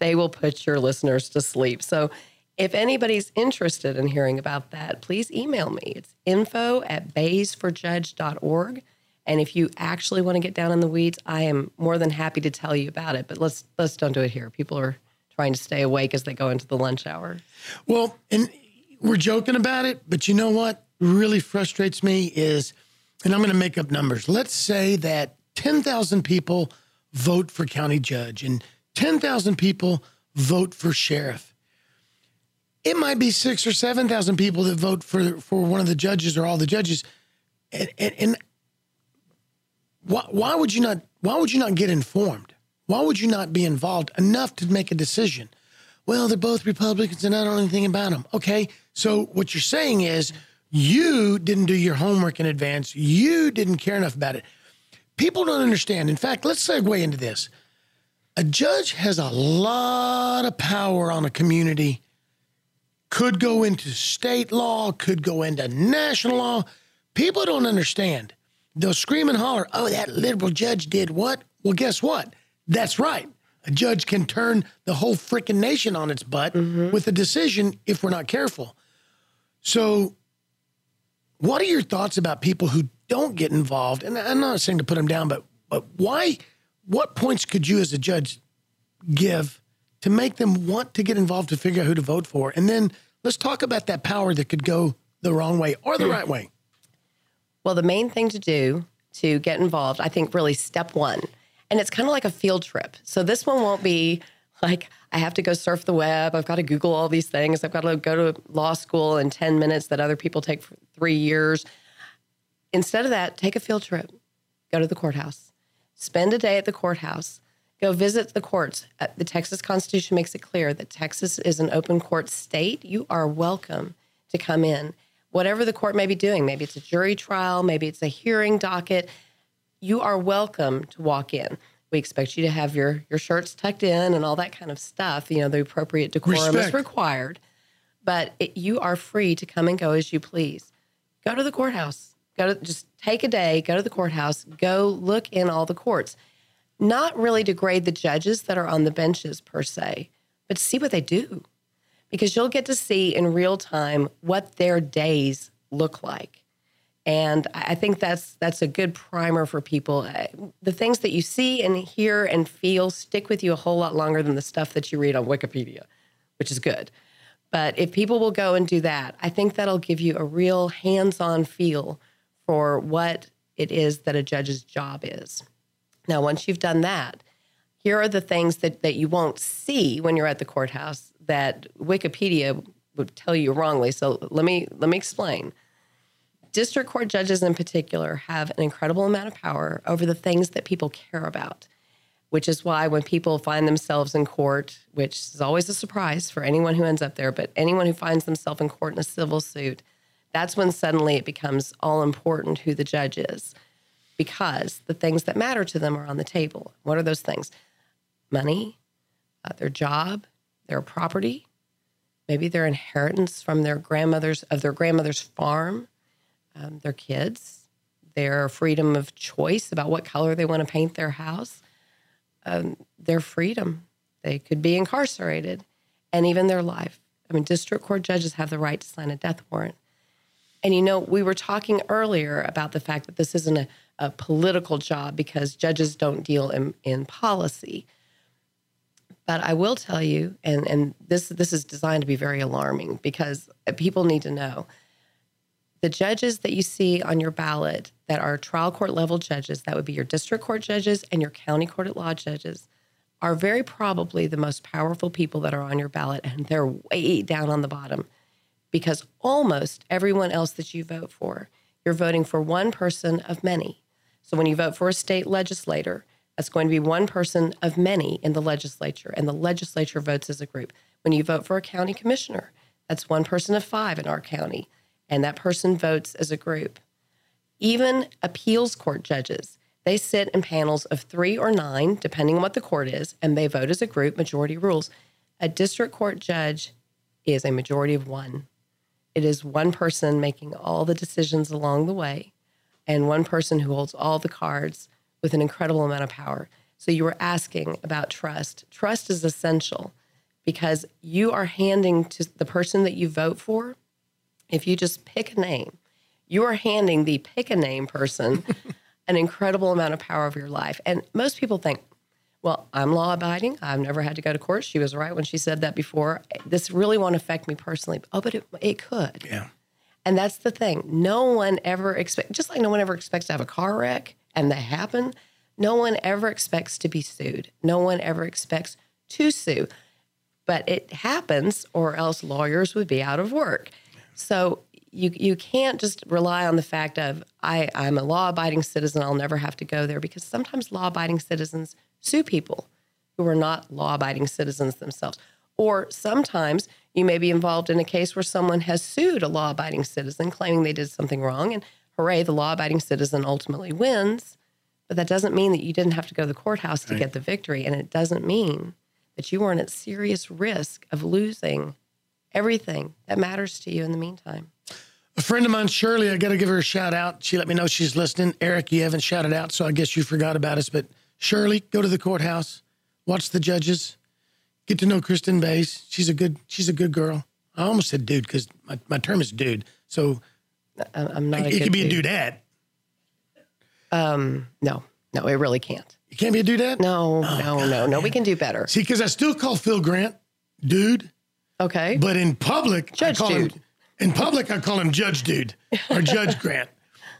they will put your listeners to sleep. So if anybody's interested in hearing about that, please email me. It's info at baysforjudge.org. And if you actually want to get down in the weeds, I am more than happy to tell you about it. But let's let's don't do it here. People are trying to stay awake as they go into the lunch hour. Well, and we're joking about it, but you know what really frustrates me is, and I'm going to make up numbers. Let's say that 10,000 people vote for county judge and 10,000 people vote for sheriff. It might be six or 7,000 people that vote for, for one of the judges or all the judges. And, and, and why, why would you not, why would you not get informed? Why would you not be involved enough to make a decision? well, they're both Republicans and I don't know anything about them. Okay. So what you're saying is you didn't do your homework in advance. You didn't care enough about it. People don't understand. In fact, let's segue into this. A judge has a lot of power on a community, could go into state law, could go into national law. People don't understand. They'll scream and holler, oh, that liberal judge did what? Well, guess what? That's right. A judge can turn the whole freaking nation on its butt mm-hmm. with a decision if we're not careful. So, what are your thoughts about people who don't get involved? And I'm not saying to put them down, but but why? What points could you, as a judge, give to make them want to get involved to figure out who to vote for. And then let's talk about that power that could go the wrong way or the right way. Well, the main thing to do to get involved, I think, really step one, and it's kind of like a field trip. So this one won't be like I have to go surf the web. I've got to Google all these things. I've got to go to law school in 10 minutes that other people take for three years. Instead of that, take a field trip, go to the courthouse, spend a day at the courthouse, go visit the courts. Uh, The Texas Constitution makes it clear that Texas is an open court state. You are welcome to come in. Whatever the court may be doing, maybe it's a jury trial, maybe it's a hearing docket, you are welcome to walk in. We expect you to have your your shirts tucked in and all that kind of stuff. You know, the appropriate decorum is required, but it, you are free to come and go as you please. Go to the courthouse. Go to just take a day. Go to the courthouse. Go look in all the courts. Not really degrade the judges that are on the benches per se, but see what they do, because you'll get to see in real time what their days look like. And I think that's that's a good primer for people. Uh, The things that you see and hear and feel stick with you a whole lot longer than the stuff that you read on Wikipedia, which is good. But if people will go and do that, I think that'll give you a real hands-on feel for what it is that a judge's job is. Now, once you've done that, here are the things that, that you won't see when you're at the courthouse that Wikipedia would tell you wrongly. So let me let me explain district court judges in particular have an incredible amount of power over the things that people care about, which is why when people find themselves in court, which is always a surprise for anyone who ends up there, but anyone who finds themselves in court in a civil suit, that's when suddenly it becomes all important who the judge is because the things that matter to them are on the table. What are those things? Money, uh, their job, their property, maybe their inheritance from their grandmother's of their grandmother's farm um, their kids, their freedom of choice about what color they want to paint their house, um, their freedom. They could be incarcerated, and even their life. I mean, district court judges have the right to sign a death warrant. And you know, we were talking earlier about the fact that this isn't a, a political job because judges don't deal in, in policy. But I will tell you, and, and this this is designed to be very alarming because people need to know the judges that you see on your ballot that are trial court level judges, that would be your district court judges and your county court at law judges, are very probably the most powerful people that are on your ballot, and they're way down on the bottom because almost everyone else that you vote for, you're voting for one person of many. So when you vote for a state legislator, that's going to be one person of many in the legislature, and the legislature votes as a group. When you vote for a county commissioner, that's one person of five in our county, and that person votes as a group. Even appeals court judges, they sit in panels of three or nine, depending on what the court is, and they vote as a group, majority rules. A district court judge is a majority of one. It is one person making all the decisions along the way, and one person who holds all the cards with an incredible amount of power. So you were asking about trust. Trust is essential because you are handing to the person that you vote for, if you just pick a name, you are handing the pick a name person an incredible amount of power over your life. And most people think, well, I'm law abiding. I've never had to go to court. She was right when she said that before. This really won't affect me personally. Oh, but it, it could. Yeah. And that's the thing. No one ever expects, just like no one ever expects to have a car wreck and that happen, no one ever expects to be sued. No one ever expects to sue. But it happens, or else lawyers would be out of work. So you you can't just rely on the fact of I, I'm a law abiding citizen, I'll never have to go there because sometimes law abiding citizens sue people who are not law abiding citizens themselves. Or sometimes you may be involved in a case where someone has sued a law abiding citizen claiming they did something wrong. And hooray, the law abiding citizen ultimately wins. But that doesn't mean that you didn't have to go to the courthouse to get the victory. And it doesn't mean that you weren't at serious risk of losing everything that matters to you in the meantime. A friend of mine, Shirley, I got to give her a shout out. She let me know she's listening. Eric, you haven't shouted out, so I guess you forgot about us. But Shirley, go to the courthouse, watch the judges, get to know Kristin Bays. She's a good, she's a good girl. I almost said dude because my, my term is dude. So I'm not. a it could be a dude. dudette. Um, no, No, it really can't. You can't be a dudette? No, no, no, no. We can do better. See, because I still call Phil Grant dude, Okay. but in public, Judge I call Dude. him in public I call him Judge Dude or Judge Grant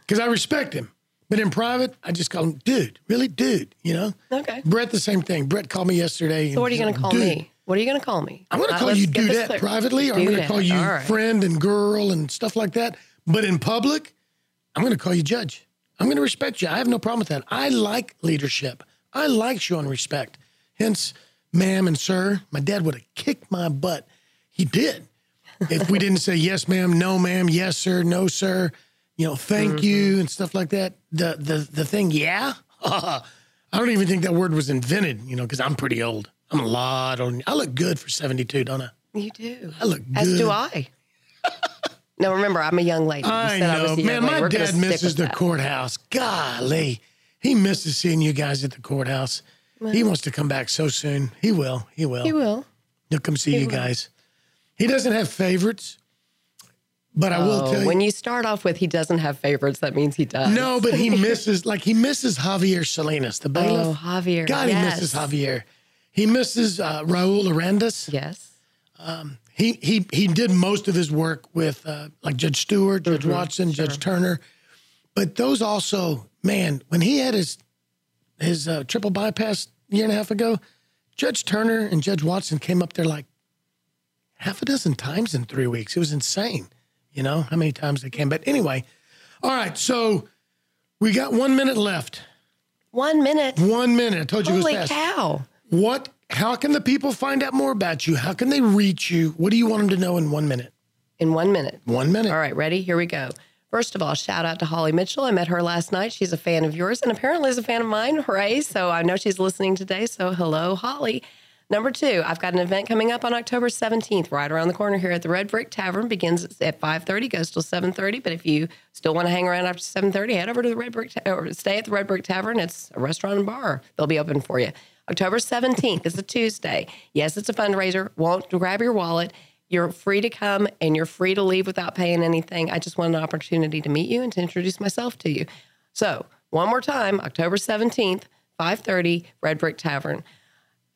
because I respect him. But in private, I just call him dude. Really, dude. You know. Okay. Brett, the same thing. Brett called me yesterday. So what are you going to call me? What are you going to call me? I'm going to call you dudette privately, or I'm going to call you right. friend and girl and stuff like that. But in public, I'm going to call you judge. I'm going to respect you. I have no problem with that. I like leadership. I like showing respect. Hence, ma'am and sir, my dad would have kicked my butt. He did. If we didn't say yes, ma'am, no, ma'am, yes, sir, no, sir, you know, thank Mm-hmm. you and stuff like that. The the the thing, yeah. I don't even think that word was invented, you know, because I'm pretty old. I'm a lot older. I look good for 72, don't I? You do. I look As good. do I. no, remember, I'm a young lady. You I said I know. young Man, my We're dad misses the that. courthouse. Golly. He misses seeing you guys at the courthouse. he wants to come back so soon. He will. He will. He will. He'll come see you will. guys. He doesn't have favorites, but I will Oh, tell you. when you start off with he doesn't have favorites, that means he does. no, but he misses, like, he misses Javier Salinas, the bailiff. Oh, Javier. God, yes. he misses Javier. He misses uh, Raul Arandas. Yes. he he he did most of his work with uh, like Judge Stewart, Judge Watson, Judge Turner, but those also, man, when he had his his uh, triple bypass year and a half ago, Judge Turner and Judge Watson came up there like half a dozen times in three weeks. It was insane, you know how many times they came. But anyway, all right, so we got one minute left. One minute. One minute. I told you Holy it was fast. cow. What? How can the people find out more about you? How can they reach you? What do you want them to know in one minute? In one minute. One minute. All right, ready? Here we go. First of all, shout out to Holly Mitchell. I met her last night. She's a fan of yours and apparently is a fan of mine, Hooray. So I know she's listening today. So hello, Holly. Number two, I've got an event coming up on October 17th, right around the corner here at the Red Brick Tavern. Begins at 5:30, goes till 7:30. But if you still want to hang around after 7:30, head over to the Red Brick Ta- or stay at the Red Brick Tavern. It's a restaurant and bar. They'll be open for you. October 17th is a Tuesday. Yes, it's a fundraiser. Won't grab your wallet. You're free to come and you're free to leave without paying anything. I just want an opportunity to meet you and to introduce myself to you. So, one more time, October 17th, 5:30, Red Brick Tavern.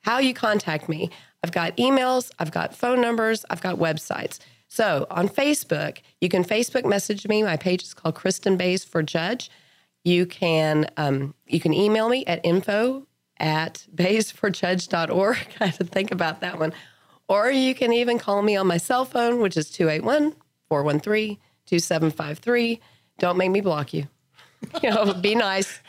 How you contact me. I've got emails, I've got phone numbers, I've got websites. So, on Facebook, you can Facebook message me. My page is called Kristin Bays for Judge. You can um, you can email me at info at baysforjudge.org. I had to think about that one. Or you can even call me on my cell phone, which is 281 413 2753. Don't make me block you. You know, be nice.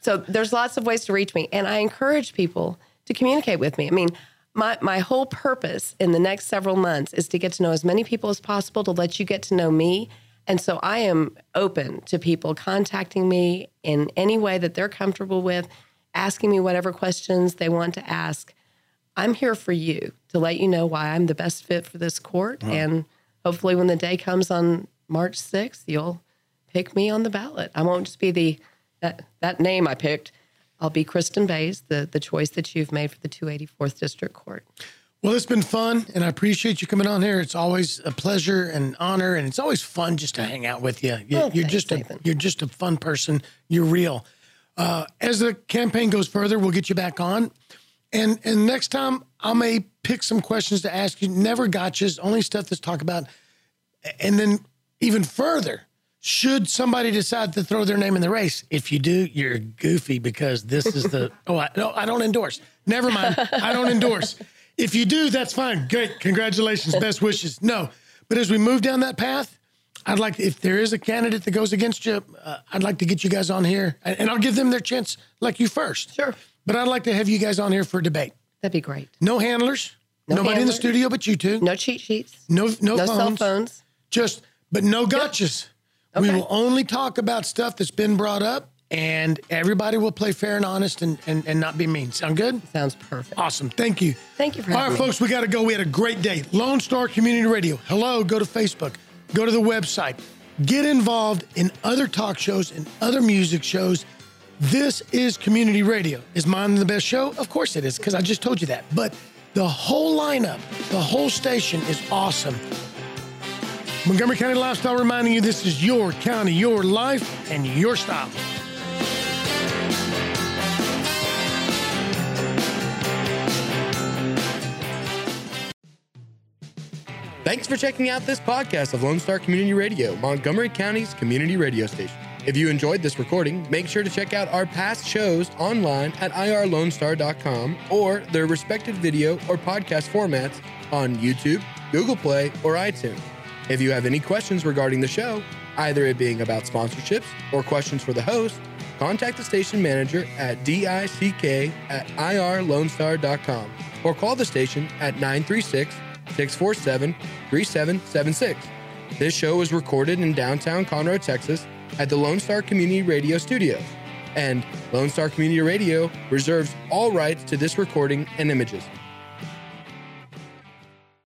So there's lots of ways to reach me. And I encourage people to communicate with me. I mean, my, my whole purpose in the next several months is to get to know as many people as possible, to let you get to know me. And so I am open to people contacting me in any way that they're comfortable with, asking me whatever questions they want to ask. I'm here for you to let you know why I'm the best fit for this court. And hopefully, when the day comes on March 6th, you'll pick me on the ballot. I won't just be the that, that name I picked. I'll be Kristin Bays, the, the choice that you've made for the 284th District Court. Well, it's been fun, and I appreciate you coming on here. It's always a pleasure and honor, and it's always fun just to hang out with you. you Oh, you're thanks, just a you're just a fun person. You're real. Uh, as the campaign goes further, we'll get you back on, and and next time I may pick some questions to ask you. Never gotchas, only stuff that's talk about, and then even further. Should somebody decide to throw their name in the race, if you do, you're goofy because this is the. oh, I, no, I don't endorse. Never mind. I don't endorse. If you do, that's fine. Great. Congratulations. Best wishes. No. But as we move down that path, I'd like, if there is a candidate that goes against you, uh, I'd like to get you guys on here and, I'll give them their chance like you first. Sure. But I'd like to have you guys on here for a debate. That'd be great. No handlers. No nobody in the studio but you two. No cheat sheets, No, no, no phones. cell phones. Just, but no gotchas. We Okay. will only talk about stuff that's been brought up and everybody will play fair and honest and, and, and not be mean. Sound good? Sounds perfect. Awesome. Thank you. Thank you for All right, me. folks, we got to go. We had a great day. Lone Star Community Radio. Hello, go to Facebook, go to the website, get involved in other talk shows and other music shows. This is community radio. Is mine the best show? Of course it is, because I just told you that. But the whole lineup, the whole station is awesome. Montgomery County Lifestyle reminding you this is your county, your life, and your style. Thanks for checking out this podcast of Lone Star Community Radio, Montgomery County's community radio station. If you enjoyed this recording, make sure to check out our past shows online at irlonestar.com or their respective video or podcast formats on YouTube, Google Play, or iTunes. If you have any questions regarding the show, either it being about sponsorships or questions for the host, contact the station manager at dick at irlonestar.com or call the station at 936 647 3776. This show was recorded in downtown Conroe, Texas at the Lone Star Community Radio Studios. And Lone Star Community Radio reserves all rights to this recording and images.